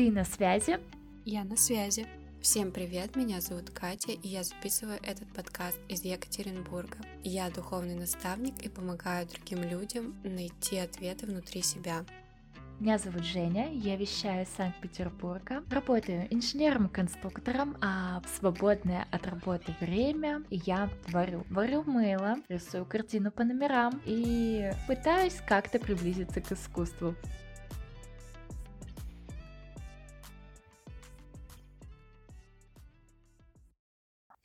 Ты на связи? Я на связи. Всем привет, меня зовут Катя, и я записываю этот подкаст из Екатеринбурга. Я духовный наставник и помогаю другим людям найти ответы внутри себя. Меня зовут Женя, я вещаю из Санкт-Петербурга. Работаю инженером-конструктором, а в свободное от работы время я варю. Варю мыло, рисую картину по номерам и пытаюсь как-то приблизиться к искусству.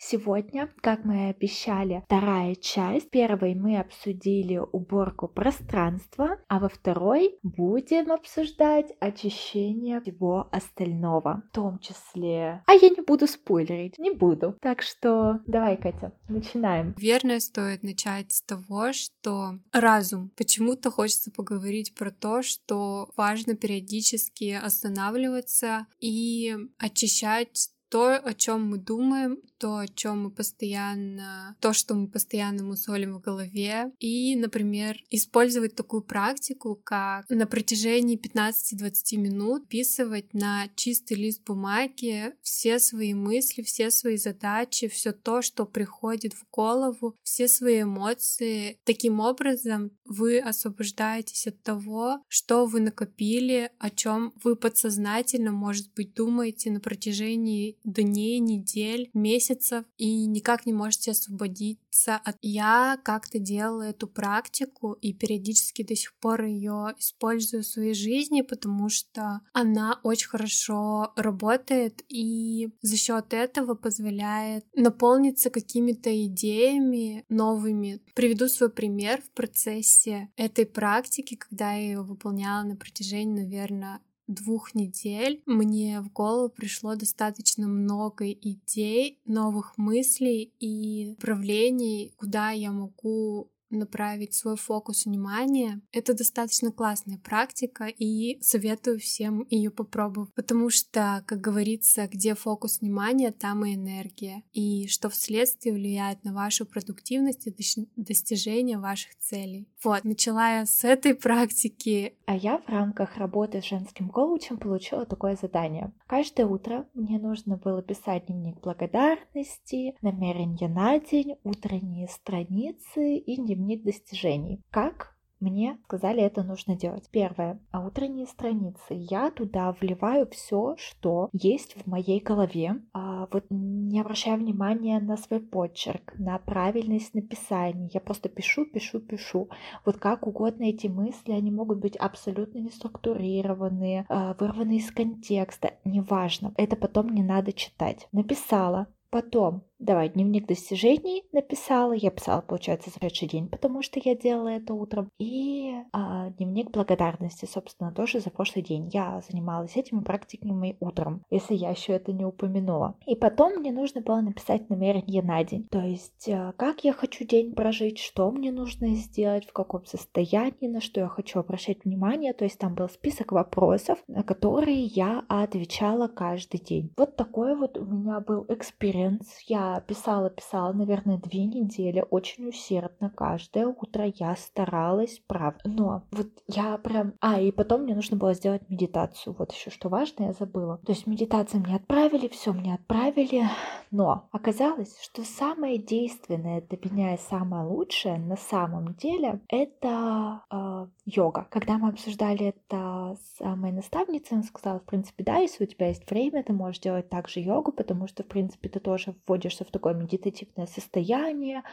Сегодня, как мы и обещали, вторая часть. Первой мы обсудили уборку пространства, а во второй будем обсуждать очищение всего остального, в том числе... А я не буду спойлерить, не буду. Так что давай, Катя, начинаем. Верно, стоит начать с того, что разум. Почему-то хочется поговорить про то, что важно периодически останавливаться и очищать то, о чем мы думаем, то, о чем мы постоянно, то, что мы постоянно мусолим в голове, и, например, использовать такую практику, как на протяжении 15-20 минут писывать на чистый лист бумаги все свои мысли, все свои задачи, все то, что приходит в голову, все свои эмоции. Таким образом, вы освобождаетесь от того, что вы накопили, о чем вы подсознательно, может быть, думаете на протяжении дней, недель, месяцев и никак не можете освободиться от... Я как-то делала эту практику и периодически до сих пор ее использую в своей жизни, потому что она очень хорошо работает и за счет этого позволяет наполниться какими-то идеями новыми. Приведу свой пример в процессе этой практики, когда я ее выполняла на протяжении, наверное, двух недель мне в голову пришло достаточно много идей, новых мыслей и направлений, куда я могу направить свой фокус внимания. Это достаточно классная практика и советую всем ее попробовать, потому что, как говорится, где фокус внимания, там и энергия, и что вследствие влияет на вашу продуктивность и достижение ваших целей. Вот, начала я с этой практики. А я в рамках работы с женским коучем получила такое задание. Каждое утро мне нужно было писать дневник благодарности, намерения на день, утренние страницы и дневник дневник достижений. Как мне сказали, это нужно делать. Первое. А утренние страницы. Я туда вливаю все, что есть в моей голове. А вот не обращая внимания на свой почерк, на правильность написания. Я просто пишу, пишу, пишу. Вот как угодно эти мысли, они могут быть абсолютно не структурированные, а, вырваны из контекста. Неважно. Это потом не надо читать. Написала. Потом Давай, дневник достижений написала. Я писала, получается, за прошедший день, потому что я делала это утром. И а, дневник благодарности, собственно, тоже за прошлый день. Я занималась этими практиками утром, если я еще это не упомянула. И потом мне нужно было написать намерение на день. То есть, а, как я хочу день прожить, что мне нужно сделать, в каком состоянии, на что я хочу обращать внимание. То есть, там был список вопросов, на которые я отвечала каждый день. Вот такой вот у меня был experience. Я писала, писала, наверное, две недели, очень усердно, каждое утро я старалась, правда. Но вот я прям... А, и потом мне нужно было сделать медитацию. Вот еще что важно, я забыла. То есть медитацию мне отправили, все мне отправили, но оказалось, что самое действенное для меня и самое лучшее на самом деле это э, йога. Когда мы обсуждали это с моей наставницей, она сказала, в принципе, да, если у тебя есть время, ты можешь делать также йогу, потому что, в принципе, ты тоже вводишь погружаешься в такое медитативное состояние,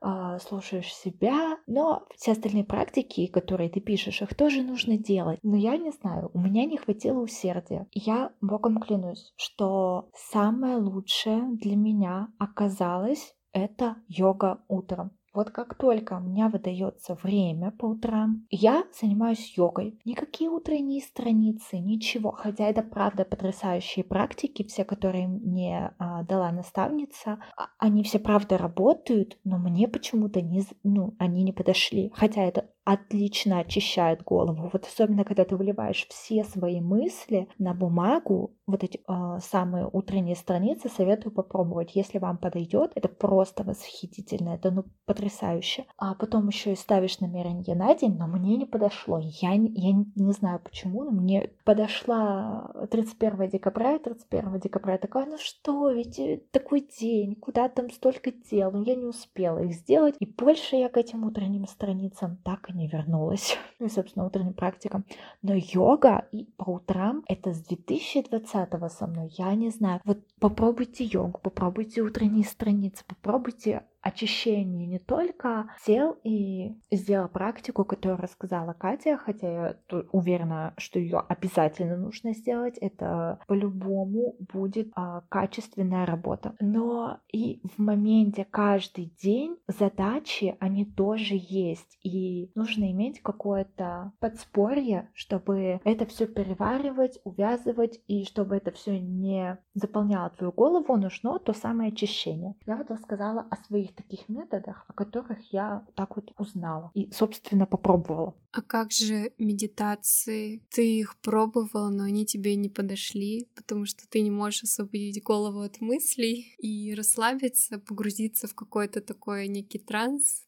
а, слушаешь себя, но все остальные практики, которые ты пишешь, их тоже нужно делать. Но я не знаю, у меня не хватило усердия. Я Богом клянусь, что самое лучшее для меня оказалось это йога утром. Вот как только у меня выдается время по утрам, я занимаюсь йогой. Никакие утренние страницы, ничего. Хотя это правда потрясающие практики, все, которые мне а, дала наставница, а, они все правда работают, но мне почему-то не, ну, они не подошли. Хотя это отлично очищает голову. Вот особенно, когда ты выливаешь все свои мысли на бумагу, вот эти э, самые утренние страницы советую попробовать. Если вам подойдет, это просто восхитительно, это ну потрясающе. А потом еще и ставишь намерение на день, но мне не подошло. Я, я не знаю почему, но мне подошла 31 декабря, 31 декабря я такая, ну что, ведь э, такой день, куда там столько дел, но я не успела их сделать. И больше я к этим утренним страницам так и не вернулась. Ну и, собственно, утренним практикам. Но йога и по утрам это с 2020 со мной, я не знаю. Вот попробуйте йогу, попробуйте утренние страницы, попробуйте очищении не только сел и сделал практику, которую рассказала Катя, хотя я уверена, что ее обязательно нужно сделать. Это по-любому будет а, качественная работа. Но и в моменте каждый день задачи, они тоже есть. И нужно иметь какое-то подспорье, чтобы это все переваривать, увязывать, и чтобы это все не заполняло твою голову, нужно то самое очищение. Я вот рассказала о своих таких методах, о которых я так вот узнала и, собственно, попробовала. А как же медитации? Ты их пробовала, но они тебе не подошли, потому что ты не можешь освободить голову от мыслей и расслабиться, погрузиться в какой-то такой некий транс.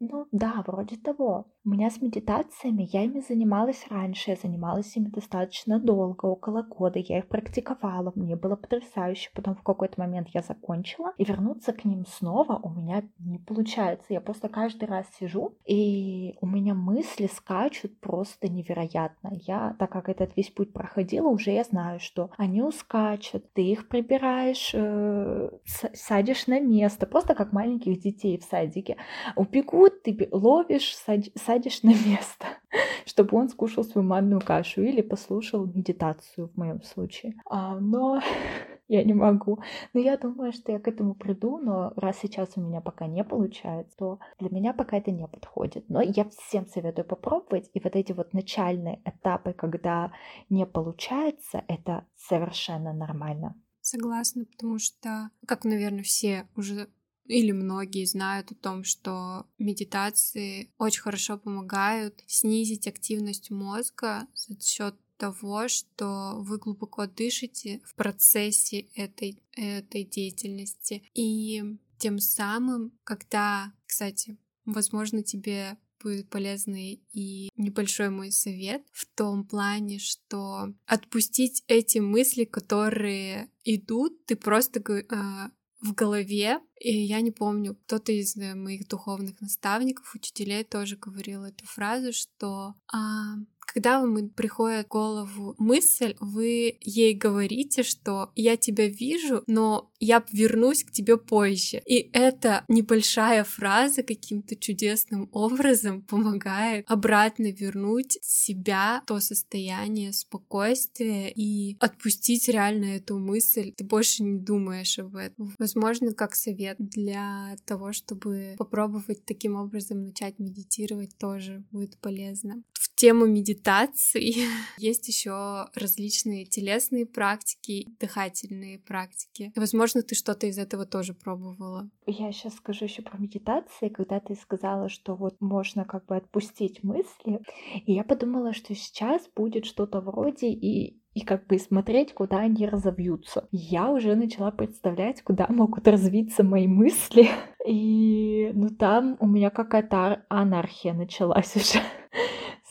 Ну да, вроде того. У меня с медитациями, я ими занималась раньше, я занималась ими достаточно долго, около года, я их практиковала, мне было потрясающе, потом в какой-то момент я закончила, и вернуться к ним снова у меня не получается, я просто каждый раз сижу, и у меня мысли скачут просто невероятно. Я, так как этот весь путь проходила, уже я знаю, что они ускачут, ты их прибираешь, э, садишь на место, просто как маленьких детей в садике. Убегут, ты ловишь, садишь садишь на место, чтобы он скушал свою манную кашу или послушал медитацию в моем случае. А, но я не могу. Но я думаю, что я к этому приду, но раз сейчас у меня пока не получается, то для меня пока это не подходит. Но я всем советую попробовать. И вот эти вот начальные этапы, когда не получается, это совершенно нормально. Согласна, потому что, как, наверное, все уже или многие знают о том, что медитации очень хорошо помогают снизить активность мозга за счет того, что вы глубоко дышите в процессе этой, этой деятельности. И тем самым, когда, кстати, возможно, тебе будет полезный и небольшой мой совет в том плане, что отпустить эти мысли, которые идут, ты просто э, в голове, и я не помню, кто-то из э, моих духовных наставников, учителей тоже говорил эту фразу, что а, когда вам приходит в голову мысль, вы ей говорите, что я тебя вижу, но я вернусь к тебе позже. И эта небольшая фраза каким-то чудесным образом помогает обратно вернуть себя в то состояние спокойствия и отпустить реально эту мысль. Ты больше не думаешь об этом. Возможно, как совет для того, чтобы попробовать таким образом начать медитировать, тоже будет полезно. В тему медитации есть еще различные телесные практики, дыхательные практики. Возможно, ты что-то из этого тоже пробовала. Я сейчас скажу еще про медитации, когда ты сказала, что вот можно как бы отпустить мысли, и я подумала, что сейчас будет что-то вроде и и как бы смотреть, куда они разовьются. Я уже начала представлять, куда могут развиться мои мысли. И ну там у меня какая-то анархия началась уже.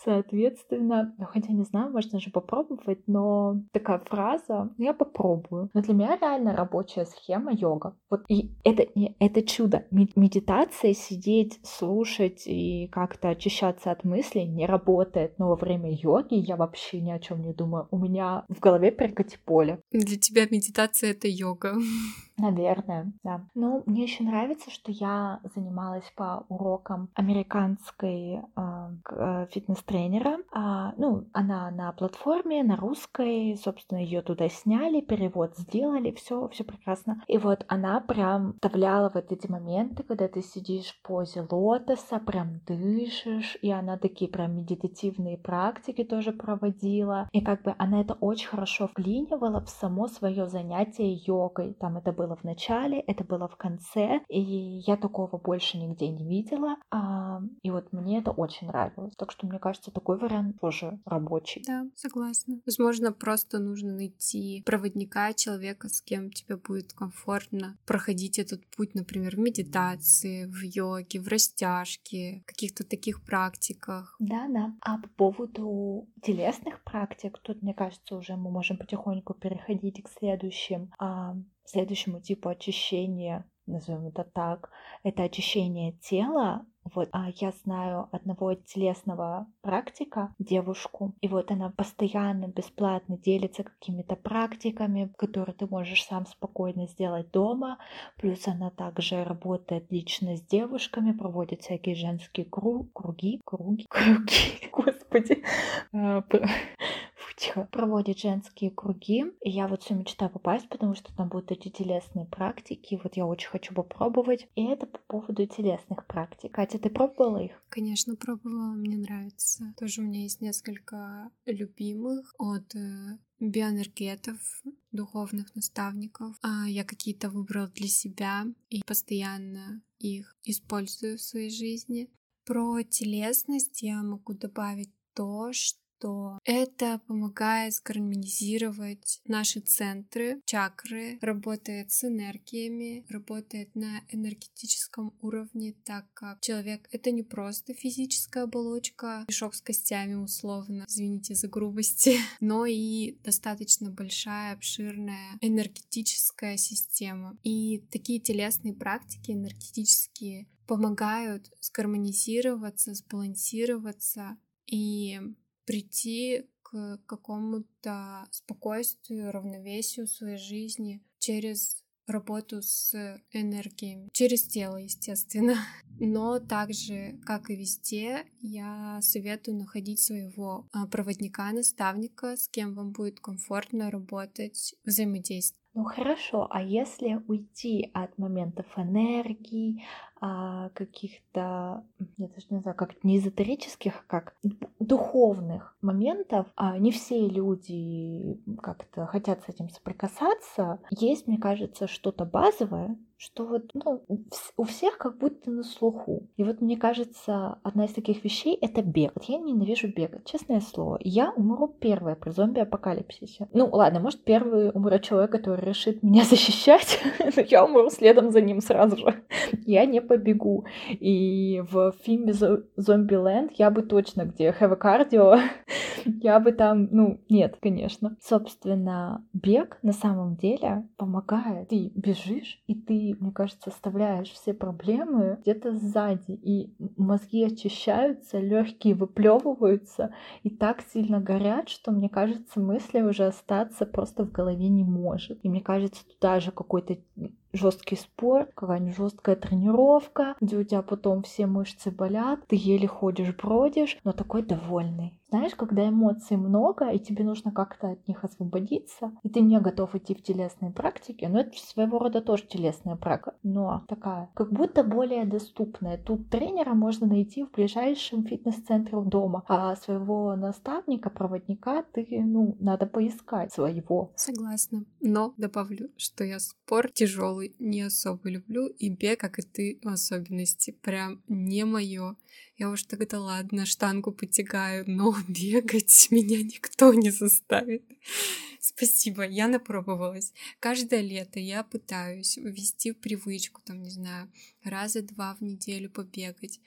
Соответственно, ну хотя не знаю, можно же попробовать, но такая фраза, я попробую. Но для меня реально рабочая схема йога. Вот и это, это чудо. Медитация, сидеть, слушать и как-то очищаться от мыслей не работает. Но во время йоги я вообще ни о чем не думаю. У меня в голове перекати поле. Для тебя медитация — это йога. Наверное, да. Ну, мне еще нравится, что я занималась по урокам американской э, фитнес-тренера. А, ну, она на платформе, на русской, собственно, ее туда сняли, перевод сделали, все, все прекрасно. И вот она прям вставляла вот эти моменты, когда ты сидишь в позе лотоса, прям дышишь, и она такие прям медитативные практики тоже проводила. И как бы она это очень хорошо вклинивала в само свое занятие йогой. Там это было было в начале, это было в конце, и я такого больше нигде не видела. А, и вот мне это очень нравилось. Так что мне кажется, такой вариант тоже рабочий. Да, согласна. Возможно, просто нужно найти проводника, человека, с кем тебе будет комфортно проходить этот путь, например, в медитации, в йоге, в растяжке, каких-то таких практиках. Да, да. А по поводу телесных практик, тут, мне кажется, уже мы можем потихоньку переходить к следующим, а, следующему типу очищения назовем это так, это очищение тела. Вот, а я знаю одного телесного практика, девушку, и вот она постоянно бесплатно делится какими-то практиками, которые ты можешь сам спокойно сделать дома. Плюс она также работает лично с девушками, проводит всякие женские круг, круги, круги, круги, господи, а, тихо проводит женские круги. И я вот все мечтаю попасть, потому что там будут эти телесные практики. Вот я очень хочу попробовать. И это по поводу телесных практик. Катя, ты пробовала их? Конечно, пробовала, мне нравится. Тоже у меня есть несколько любимых от э, биоэнергетов, духовных наставников. А я какие-то выбрала для себя и постоянно их использую в своей жизни. Про телесность я могу добавить то, что что это помогает сгармонизировать наши центры, чакры, работает с энергиями, работает на энергетическом уровне, так как человек — это не просто физическая оболочка, мешок с костями условно, извините за грубости, но и достаточно большая, обширная энергетическая система. И такие телесные практики энергетические помогают сгармонизироваться, сбалансироваться и прийти к какому-то спокойствию, равновесию в своей жизни через работу с энергиями, через тело, естественно. Но также, как и везде, я советую находить своего а, проводника, наставника, с кем вам будет комфортно работать, взаимодействовать. Ну хорошо, а если уйти от моментов энергии, каких-то, я даже не знаю, как не эзотерических, а как духовных моментов, а не все люди как-то хотят с этим соприкасаться. Есть, мне кажется, что-то базовое, что вот ну, у всех как будто на слуху. И вот мне кажется, одна из таких вещей — это бег. Вот я ненавижу бегать, честное слово. Я умру первая при зомби-апокалипсисе. Ну ладно, может первый умрет человек, который решит меня защищать, но я умру следом за ним сразу же. Я не побегу. И в фильме «Зомби-ленд» я бы точно где a cardio, я бы там, ну, нет, конечно. Собственно, бег на самом деле помогает. Ты бежишь, и ты, мне кажется, оставляешь все проблемы где-то сзади, и мозги очищаются, легкие выплевываются, и так сильно горят, что, мне кажется, мысли уже остаться просто в голове не может. И мне кажется, туда же какой-то жесткий спорт, какая-нибудь жесткая тренировка, где у тебя потом все мышцы болят, ты еле ходишь, бродишь, но такой довольный. Знаешь, когда эмоций много, и тебе нужно как-то от них освободиться, и ты не готов идти в телесные практики, но это своего рода тоже телесная практика, но такая, как будто более доступная. Тут тренера можно найти в ближайшем фитнес-центре дома, а своего наставника, проводника ты, ну, надо поискать своего. Согласна. Но добавлю, что я спорт тяжелый не особо люблю, и бег, как и ты, в особенности, прям не мое. Я уж тогда ладно, штангу потягаю, но бегать меня никто не заставит. Спасибо, я напробовалась. Каждое лето я пытаюсь ввести привычку, там, не знаю, раза два в неделю побегать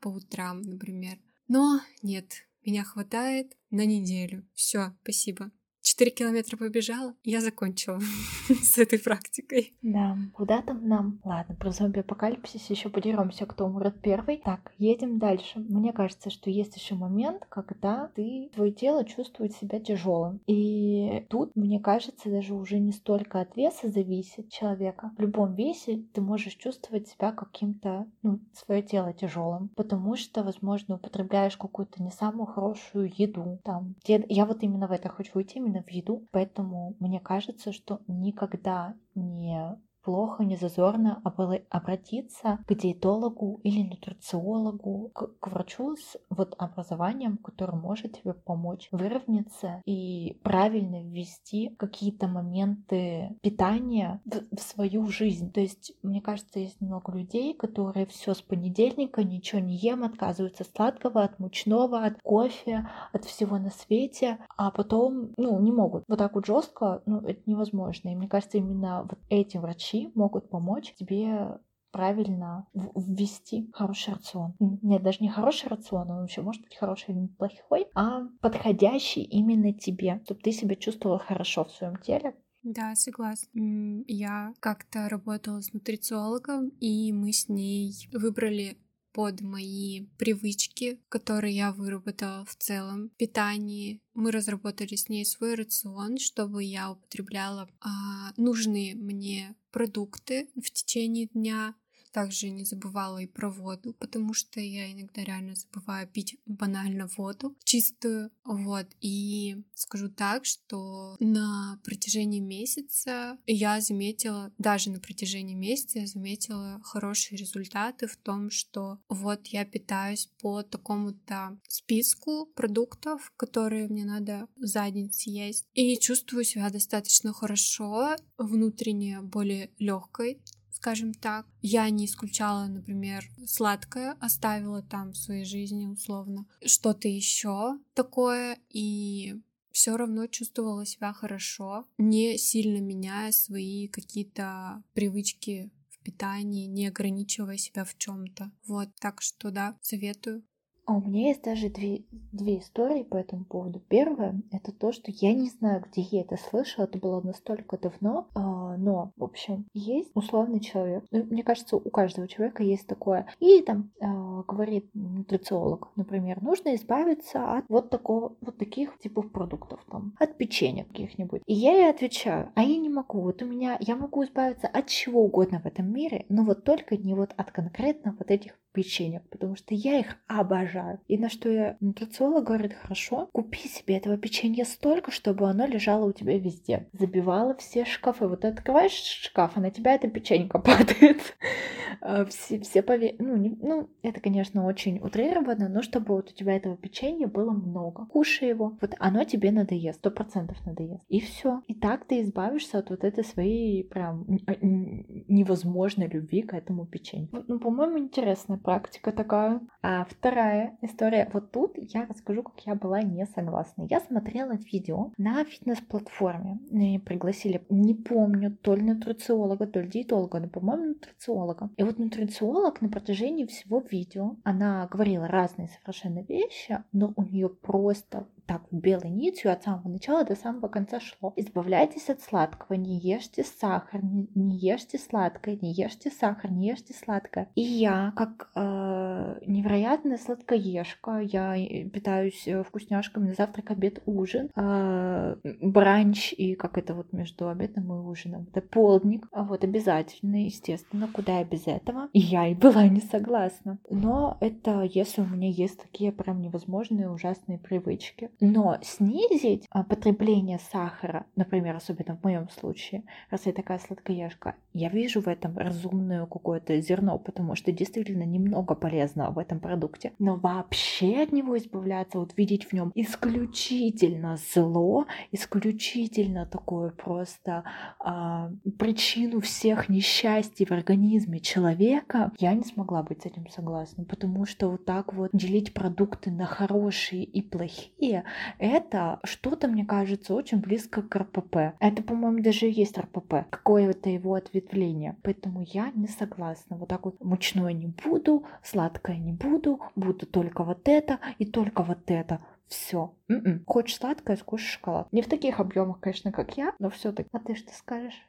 по утрам, например. Но нет, меня хватает на неделю. Все, спасибо. 4 километра побежала, я закончила с этой практикой. Да, куда там нам? Ладно, про зомби-апокалипсис еще подеремся, кто умрет первый. Так, едем дальше. Мне кажется, что есть еще момент, когда ты, твое тело чувствует себя тяжелым. И тут, мне кажется, даже уже не столько от веса зависит человека. В любом весе ты можешь чувствовать себя каким-то, ну, свое тело тяжелым, потому что, возможно, употребляешь какую-то не самую хорошую еду. Там, я вот именно в это хочу уйти, именно в виду. Поэтому мне кажется, что никогда не плохо, не зазорно обратиться к диетологу или нутрициологу, к, к врачу с вот образованием, который может тебе помочь выровняться и правильно ввести какие-то моменты питания в, в свою жизнь. То есть, мне кажется, есть много людей, которые все с понедельника ничего не ем, отказываются от сладкого, от мучного, от кофе, от всего на свете, а потом, ну, не могут. Вот так вот жестко, ну, это невозможно. И мне кажется, именно вот эти врачи могут помочь тебе правильно ввести хороший рацион. Нет, даже не хороший рацион, он вообще может быть хороший или плохой, а подходящий именно тебе, чтобы ты себя чувствовала хорошо в своем теле, да, согласна. Я как-то работала с нутрициологом, и мы с ней выбрали под мои привычки, которые я выработала в целом питании. Мы разработали с ней свой рацион, чтобы я употребляла а, нужные мне продукты в течение дня, также не забывала и про воду, потому что я иногда реально забываю пить банально воду чистую. Вот. И скажу так, что на протяжении месяца я заметила, даже на протяжении месяца я заметила хорошие результаты в том, что вот я питаюсь по такому-то списку продуктов, которые мне надо за день съесть. И чувствую себя достаточно хорошо, внутренне более легкой, скажем так. Я не исключала, например, сладкое, оставила там в своей жизни условно что-то еще такое, и все равно чувствовала себя хорошо, не сильно меняя свои какие-то привычки в питании, не ограничивая себя в чем-то. Вот, так что да, советую. А у меня есть даже две, две истории по этому поводу. Первое — это то, что я не знаю, где я это слышала, это было настолько давно, а, но, в общем, есть условный человек. Ну, мне кажется, у каждого человека есть такое. И там а, говорит нутрициолог, например, нужно избавиться от вот такого, вот таких типов продуктов, там, от печенья каких-нибудь. И я ей отвечаю, а я не могу. Вот у меня, я могу избавиться от чего угодно в этом мире, но вот только не вот от конкретно вот этих печенье, потому что я их обожаю. И на что я нутрициолог говорит, хорошо, купи себе этого печенья столько, чтобы оно лежало у тебя везде. Забивала все шкафы. Вот ты открываешь шкаф, а на тебя это печенька падает. А, все, все пове... ну, не... ну, это, конечно, очень утрированно, но чтобы вот у тебя этого печенья было много. Кушай его. Вот оно тебе надоест, сто процентов надоест. И все. И так ты избавишься от вот этой своей прям а, невозможной любви к этому печенью. Ну, по-моему, интересная практика такая. А вторая история. Вот тут я расскажу, как я была не согласна. Я смотрела видео на фитнес-платформе. Меня пригласили, не помню, то ли нутрициолога, то ли диетолога, но, по-моему, нутрициолога. И вот нутрициолог на протяжении всего видео, она говорила разные совершенно вещи, но у нее просто так белой нитью от самого начала до самого конца шло. Избавляйтесь от сладкого, не ешьте сахар, не, не ешьте сладкое, не ешьте сахар, не ешьте сладкое. И я, как э, невероятная сладкоежка, я питаюсь э, вкусняшками на завтрак, обед, ужин, э, бранч и как это вот между обедом и ужином. Это полдник, а вот обязательно, естественно, куда я без этого. Я и была не согласна. Но это если у меня есть такие прям невозможные ужасные привычки. Но снизить а, потребление сахара, например, особенно в моем случае, раз я такая сладкоежка, я вижу в этом разумное какое-то зерно, потому что действительно немного полезного в этом продукте. Но вообще от него избавляться, вот видеть в нем исключительно зло, исключительно такое просто а, причину всех несчастий в организме человека, я не смогла быть с этим согласна, потому что вот так вот делить продукты на хорошие и плохие, это что-то, мне кажется, очень близко к РПП. Это, по-моему, даже и есть РПП, какое-то его ответвление. Поэтому я не согласна. Вот так вот мучное не буду, сладкое не буду, буду только вот это и только вот это. Все. М-м. Хочешь сладкое, скушай шоколад. Не в таких объемах, конечно, как я, но все-таки. А ты что скажешь?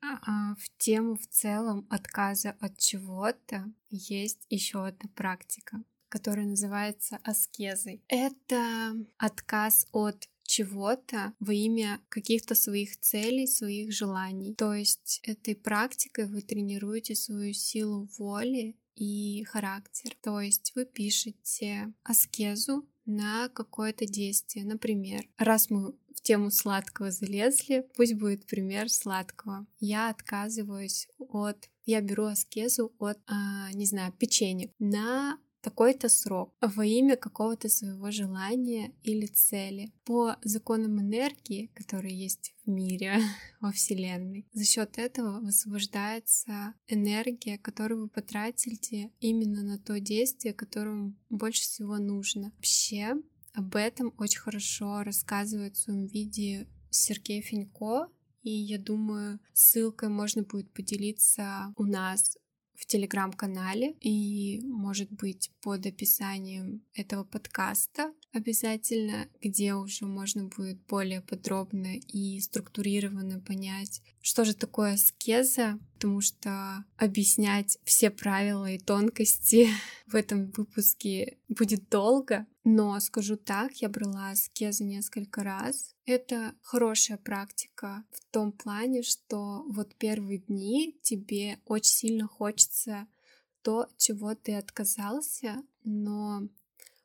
А, в тему в целом отказа от чего-то есть еще одна практика который называется аскезой. Это отказ от чего-то во имя каких-то своих целей, своих желаний. То есть этой практикой вы тренируете свою силу воли и характер. То есть вы пишете аскезу на какое-то действие. Например, раз мы в тему сладкого залезли, пусть будет пример сладкого. Я отказываюсь от... Я беру аскезу от, а, не знаю, печенья на такой-то срок во имя какого-то своего желания или цели по законам энергии, которые есть в мире, во Вселенной. За счет этого высвобождается энергия, которую вы потратите именно на то действие, которое вам больше всего нужно. Вообще, об этом очень хорошо рассказывает в своем виде Сергей Финько, и я думаю, ссылкой можно будет поделиться у нас в телеграм-канале и, может быть, под описанием этого подкаста обязательно, где уже можно будет более подробно и структурированно понять, что же такое аскеза, потому что объяснять все правила и тонкости в этом выпуске будет долго. Но скажу так, я брала аскезу несколько раз. Это хорошая практика в том плане, что вот первые дни тебе очень сильно хочется то, чего ты отказался, но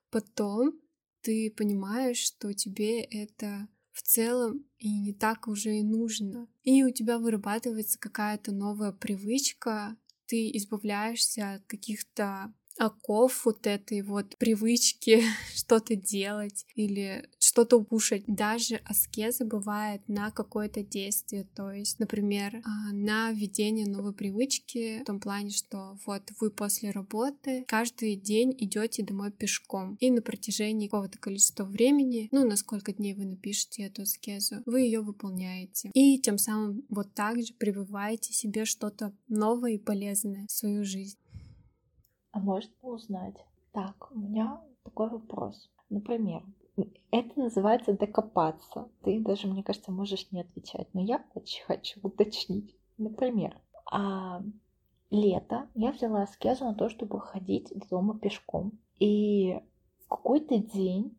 потом ты понимаешь, что тебе это в целом и не так уже и нужно. И у тебя вырабатывается какая-то новая привычка, ты избавляешься от каких-то оков вот этой вот привычки что-то делать или что-то кушать. Даже аскеза бывает на какое-то действие, то есть, например, а, на введение новой привычки в том плане, что вот вы после работы каждый день идете домой пешком, и на протяжении какого-то количества времени, ну, на сколько дней вы напишете эту аскезу, вы ее выполняете. И тем самым вот так же прививаете себе что-то новое и полезное в свою жизнь. А можно узнать? Так, у меня такой вопрос. Например, это называется докопаться. Ты даже, мне кажется, можешь не отвечать. Но я очень хочу уточнить. Например, а лето я взяла аскезу на то, чтобы ходить до дома пешком. И в какой-то день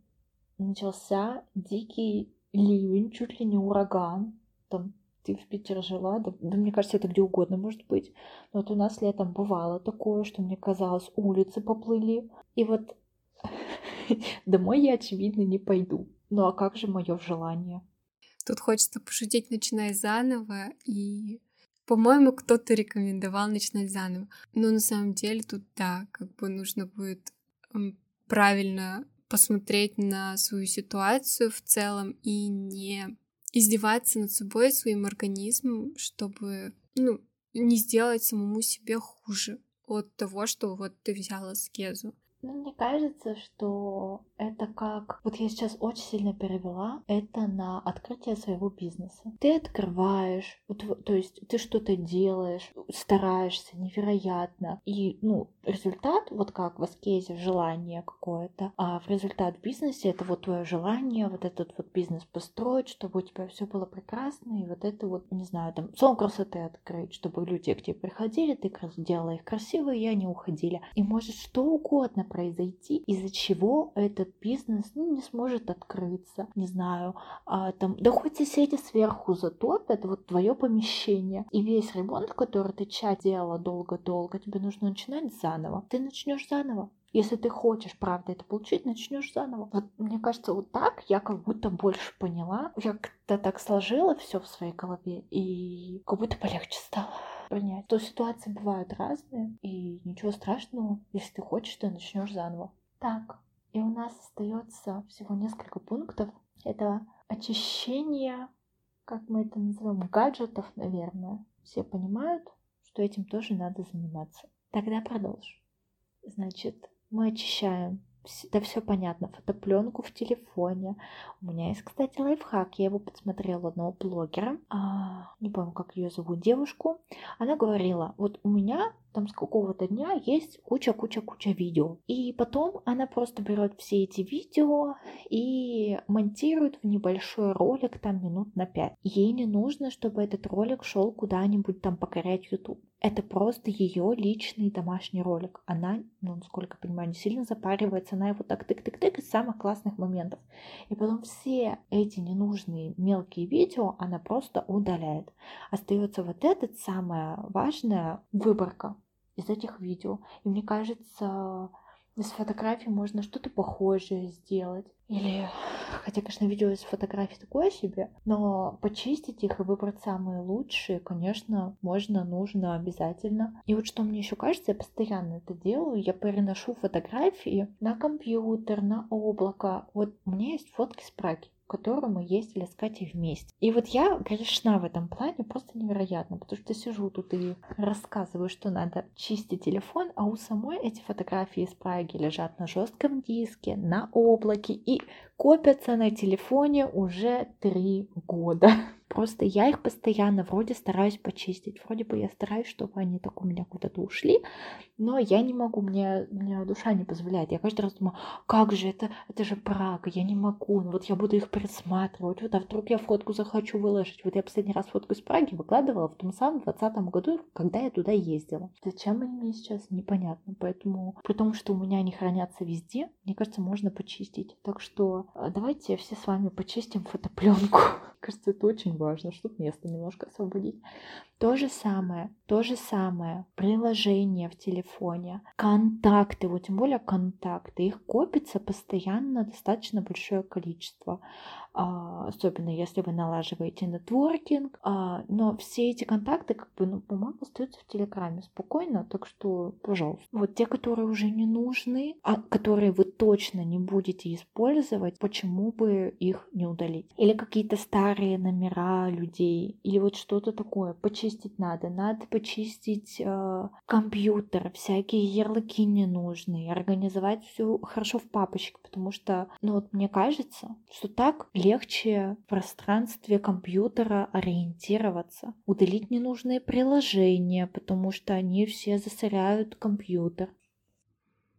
начался дикий ливень, чуть ли не ураган. Там ты в Питере жила, да, да мне кажется, это где угодно может быть. Но вот у нас летом бывало такое, что мне казалось, улицы поплыли. И вот домой я, очевидно, не пойду. Ну а как же мое желание? Тут хочется пошутить, начинай заново, и, по-моему, кто-то рекомендовал начинать заново. Но на самом деле тут, да, как бы нужно будет правильно посмотреть на свою ситуацию в целом и не издеваться над собой, своим организмом, чтобы, ну, не сделать самому себе хуже от того, что вот ты взяла аскезу. Ну, мне кажется, что это как... Вот я сейчас очень сильно перевела это на открытие своего бизнеса. Ты открываешь, вот, то есть ты что-то делаешь, стараешься невероятно. И, ну, результат, вот как в аскезе, желание какое-то, а в результат в бизнесе это вот твое желание, вот этот вот бизнес построить, чтобы у тебя все было прекрасно, и вот это вот, не знаю, там, сон красоты открыть, чтобы люди к тебе приходили, ты делала их красивые, и они уходили. И может что угодно произойти, из-за чего этот бизнес ну, не сможет открыться, не знаю, а, там, да хоть соседи сверху затопят вот твое помещение, и весь ремонт, который ты чат делала долго-долго, тебе нужно начинать заново. Ты начнешь заново. Если ты хочешь, правда, это получить, начнешь заново. Вот мне кажется, вот так я как будто больше поняла. Я как-то так сложила все в своей голове, и как будто полегче стало принять. То ситуации бывают разные, и ничего страшного, если ты хочешь, ты начнешь заново. Так, и у нас остается всего несколько пунктов. Это очищение, как мы это называем, гаджетов, наверное. Все понимают, что этим тоже надо заниматься. Тогда продолжим. Значит, мы очищаем да все понятно, фотопленку в телефоне. У меня есть, кстати, лайфхак. Я его подсмотрела одного блогера. А, не помню, как ее зовут, девушку. Она говорила, вот у меня там с какого-то дня есть куча-куча-куча видео. И потом она просто берет все эти видео и монтирует в небольшой ролик там минут на 5. Ей не нужно, чтобы этот ролик шел куда-нибудь там покорять YouTube. Это просто ее личный домашний ролик. Она, ну, насколько я понимаю, не сильно запаривается, она его так тык-тык-тык из самых классных моментов. И потом все эти ненужные мелкие видео она просто удаляет. Остается вот этот самая важная выборка из этих видео. И мне кажется, Из фотографий можно что-то похожее сделать. Или, хотя, конечно, видео из фотографий такое себе, но почистить их и выбрать самые лучшие, конечно, можно, нужно обязательно. И вот что мне еще кажется, я постоянно это делаю, я переношу фотографии на компьютер, на облако. Вот у меня есть фотки с Праги которую мы ездили с вместе. И вот я грешна в этом плане просто невероятно, потому что сижу тут и рассказываю, что надо чистить телефон, а у самой эти фотографии из Праги лежат на жестком диске, на облаке и копятся на телефоне уже три года. Просто я их постоянно вроде стараюсь почистить. Вроде бы я стараюсь, чтобы они так у меня куда-то ушли, но я не могу, мне, мне душа не позволяет. Я каждый раз думаю, как же это, это же Прага, я не могу, ну вот я буду их присматривать, вот, а вдруг я фотку захочу выложить. Вот я последний раз фотку из Праги выкладывала в том самом 20 году, когда я туда ездила. Зачем они мне сейчас, непонятно. Поэтому, при том, что у меня они хранятся везде, мне кажется, можно почистить. Так что э, давайте все с вами почистим фотопленку. Кажется, это очень чтобы место немножко освободить. То же самое, то же самое, приложение в телефоне, контакты, вот тем более контакты, их копится постоянно достаточно большое количество. А, особенно если вы налаживаете нетворкинг. А, но все эти контакты, как бы, ну, по-моему, остаются в Телеграме спокойно, так что, пожалуйста. Вот те, которые уже не нужны, а которые вы точно не будете использовать, почему бы их не удалить? Или какие-то старые номера людей, или вот что-то такое. Почистить надо. Надо почистить э, компьютер, всякие ярлыки ненужные, организовать все хорошо в папочке, потому что, ну вот мне кажется, что так легче в пространстве компьютера ориентироваться, удалить ненужные приложения, потому что они все засоряют компьютер.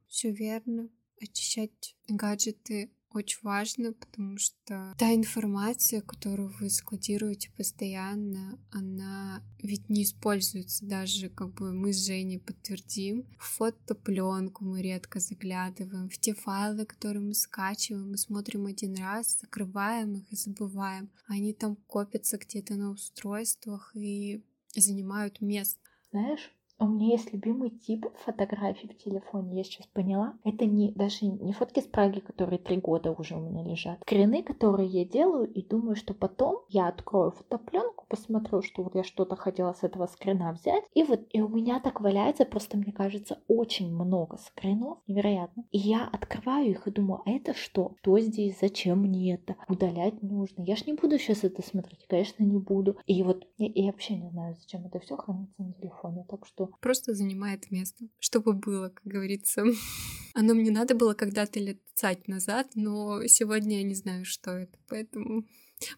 Все верно. Очищать гаджеты очень важно, потому что та информация, которую вы складируете постоянно, она ведь не используется даже, как бы мы с Женей подтвердим. В фотопленку мы редко заглядываем, в те файлы, которые мы скачиваем, мы смотрим один раз, закрываем их и забываем. Они там копятся где-то на устройствах и занимают место. Знаешь, у меня есть любимый тип фотографий в телефоне, я сейчас поняла. Это не даже не фотки с Праги, которые три года уже у меня лежат. Скрины, которые я делаю, и думаю, что потом я открою фотопленку, посмотрю, что вот я что-то хотела с этого скрина взять. И вот и у меня так валяется, просто мне кажется, очень много скринов, невероятно. И я открываю их и думаю, а это что? Что здесь? Зачем мне это? Удалять нужно. Я ж не буду сейчас это смотреть, конечно, не буду. И вот я, я вообще не знаю, зачем это все хранится на телефоне. Так что Просто занимает место, чтобы было, как говорится. Оно мне надо было когда-то лет цать назад, но сегодня я не знаю, что это, поэтому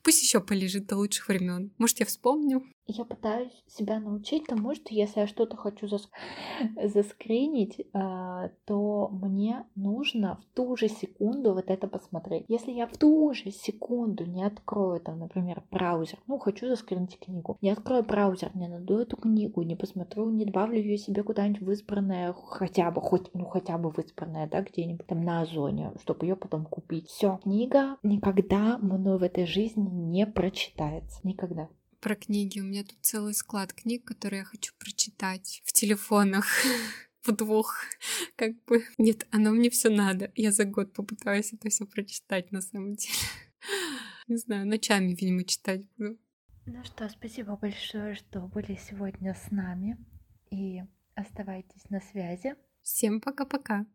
пусть еще полежит до лучших времен. Может, я вспомню я пытаюсь себя научить тому, что если я что-то хочу зас... заскринить, а, то мне нужно в ту же секунду вот это посмотреть. Если я в ту же секунду не открою там, например, браузер, ну, хочу заскринить книгу, не открою браузер, не найду эту книгу, не посмотрю, не добавлю ее себе куда-нибудь в избранное, хотя бы, хоть, ну, хотя бы в избранное, да, где-нибудь там на Озоне, чтобы ее потом купить. Все, книга никогда мной в этой жизни не прочитается. Никогда про книги. У меня тут целый склад книг, которые я хочу прочитать в телефонах в двух, как бы. Нет, оно мне все надо. Я за год попытаюсь это все прочитать на самом деле. Не знаю, ночами, видимо, читать буду. Ну что, спасибо большое, что были сегодня с нами. И оставайтесь на связи. Всем пока-пока.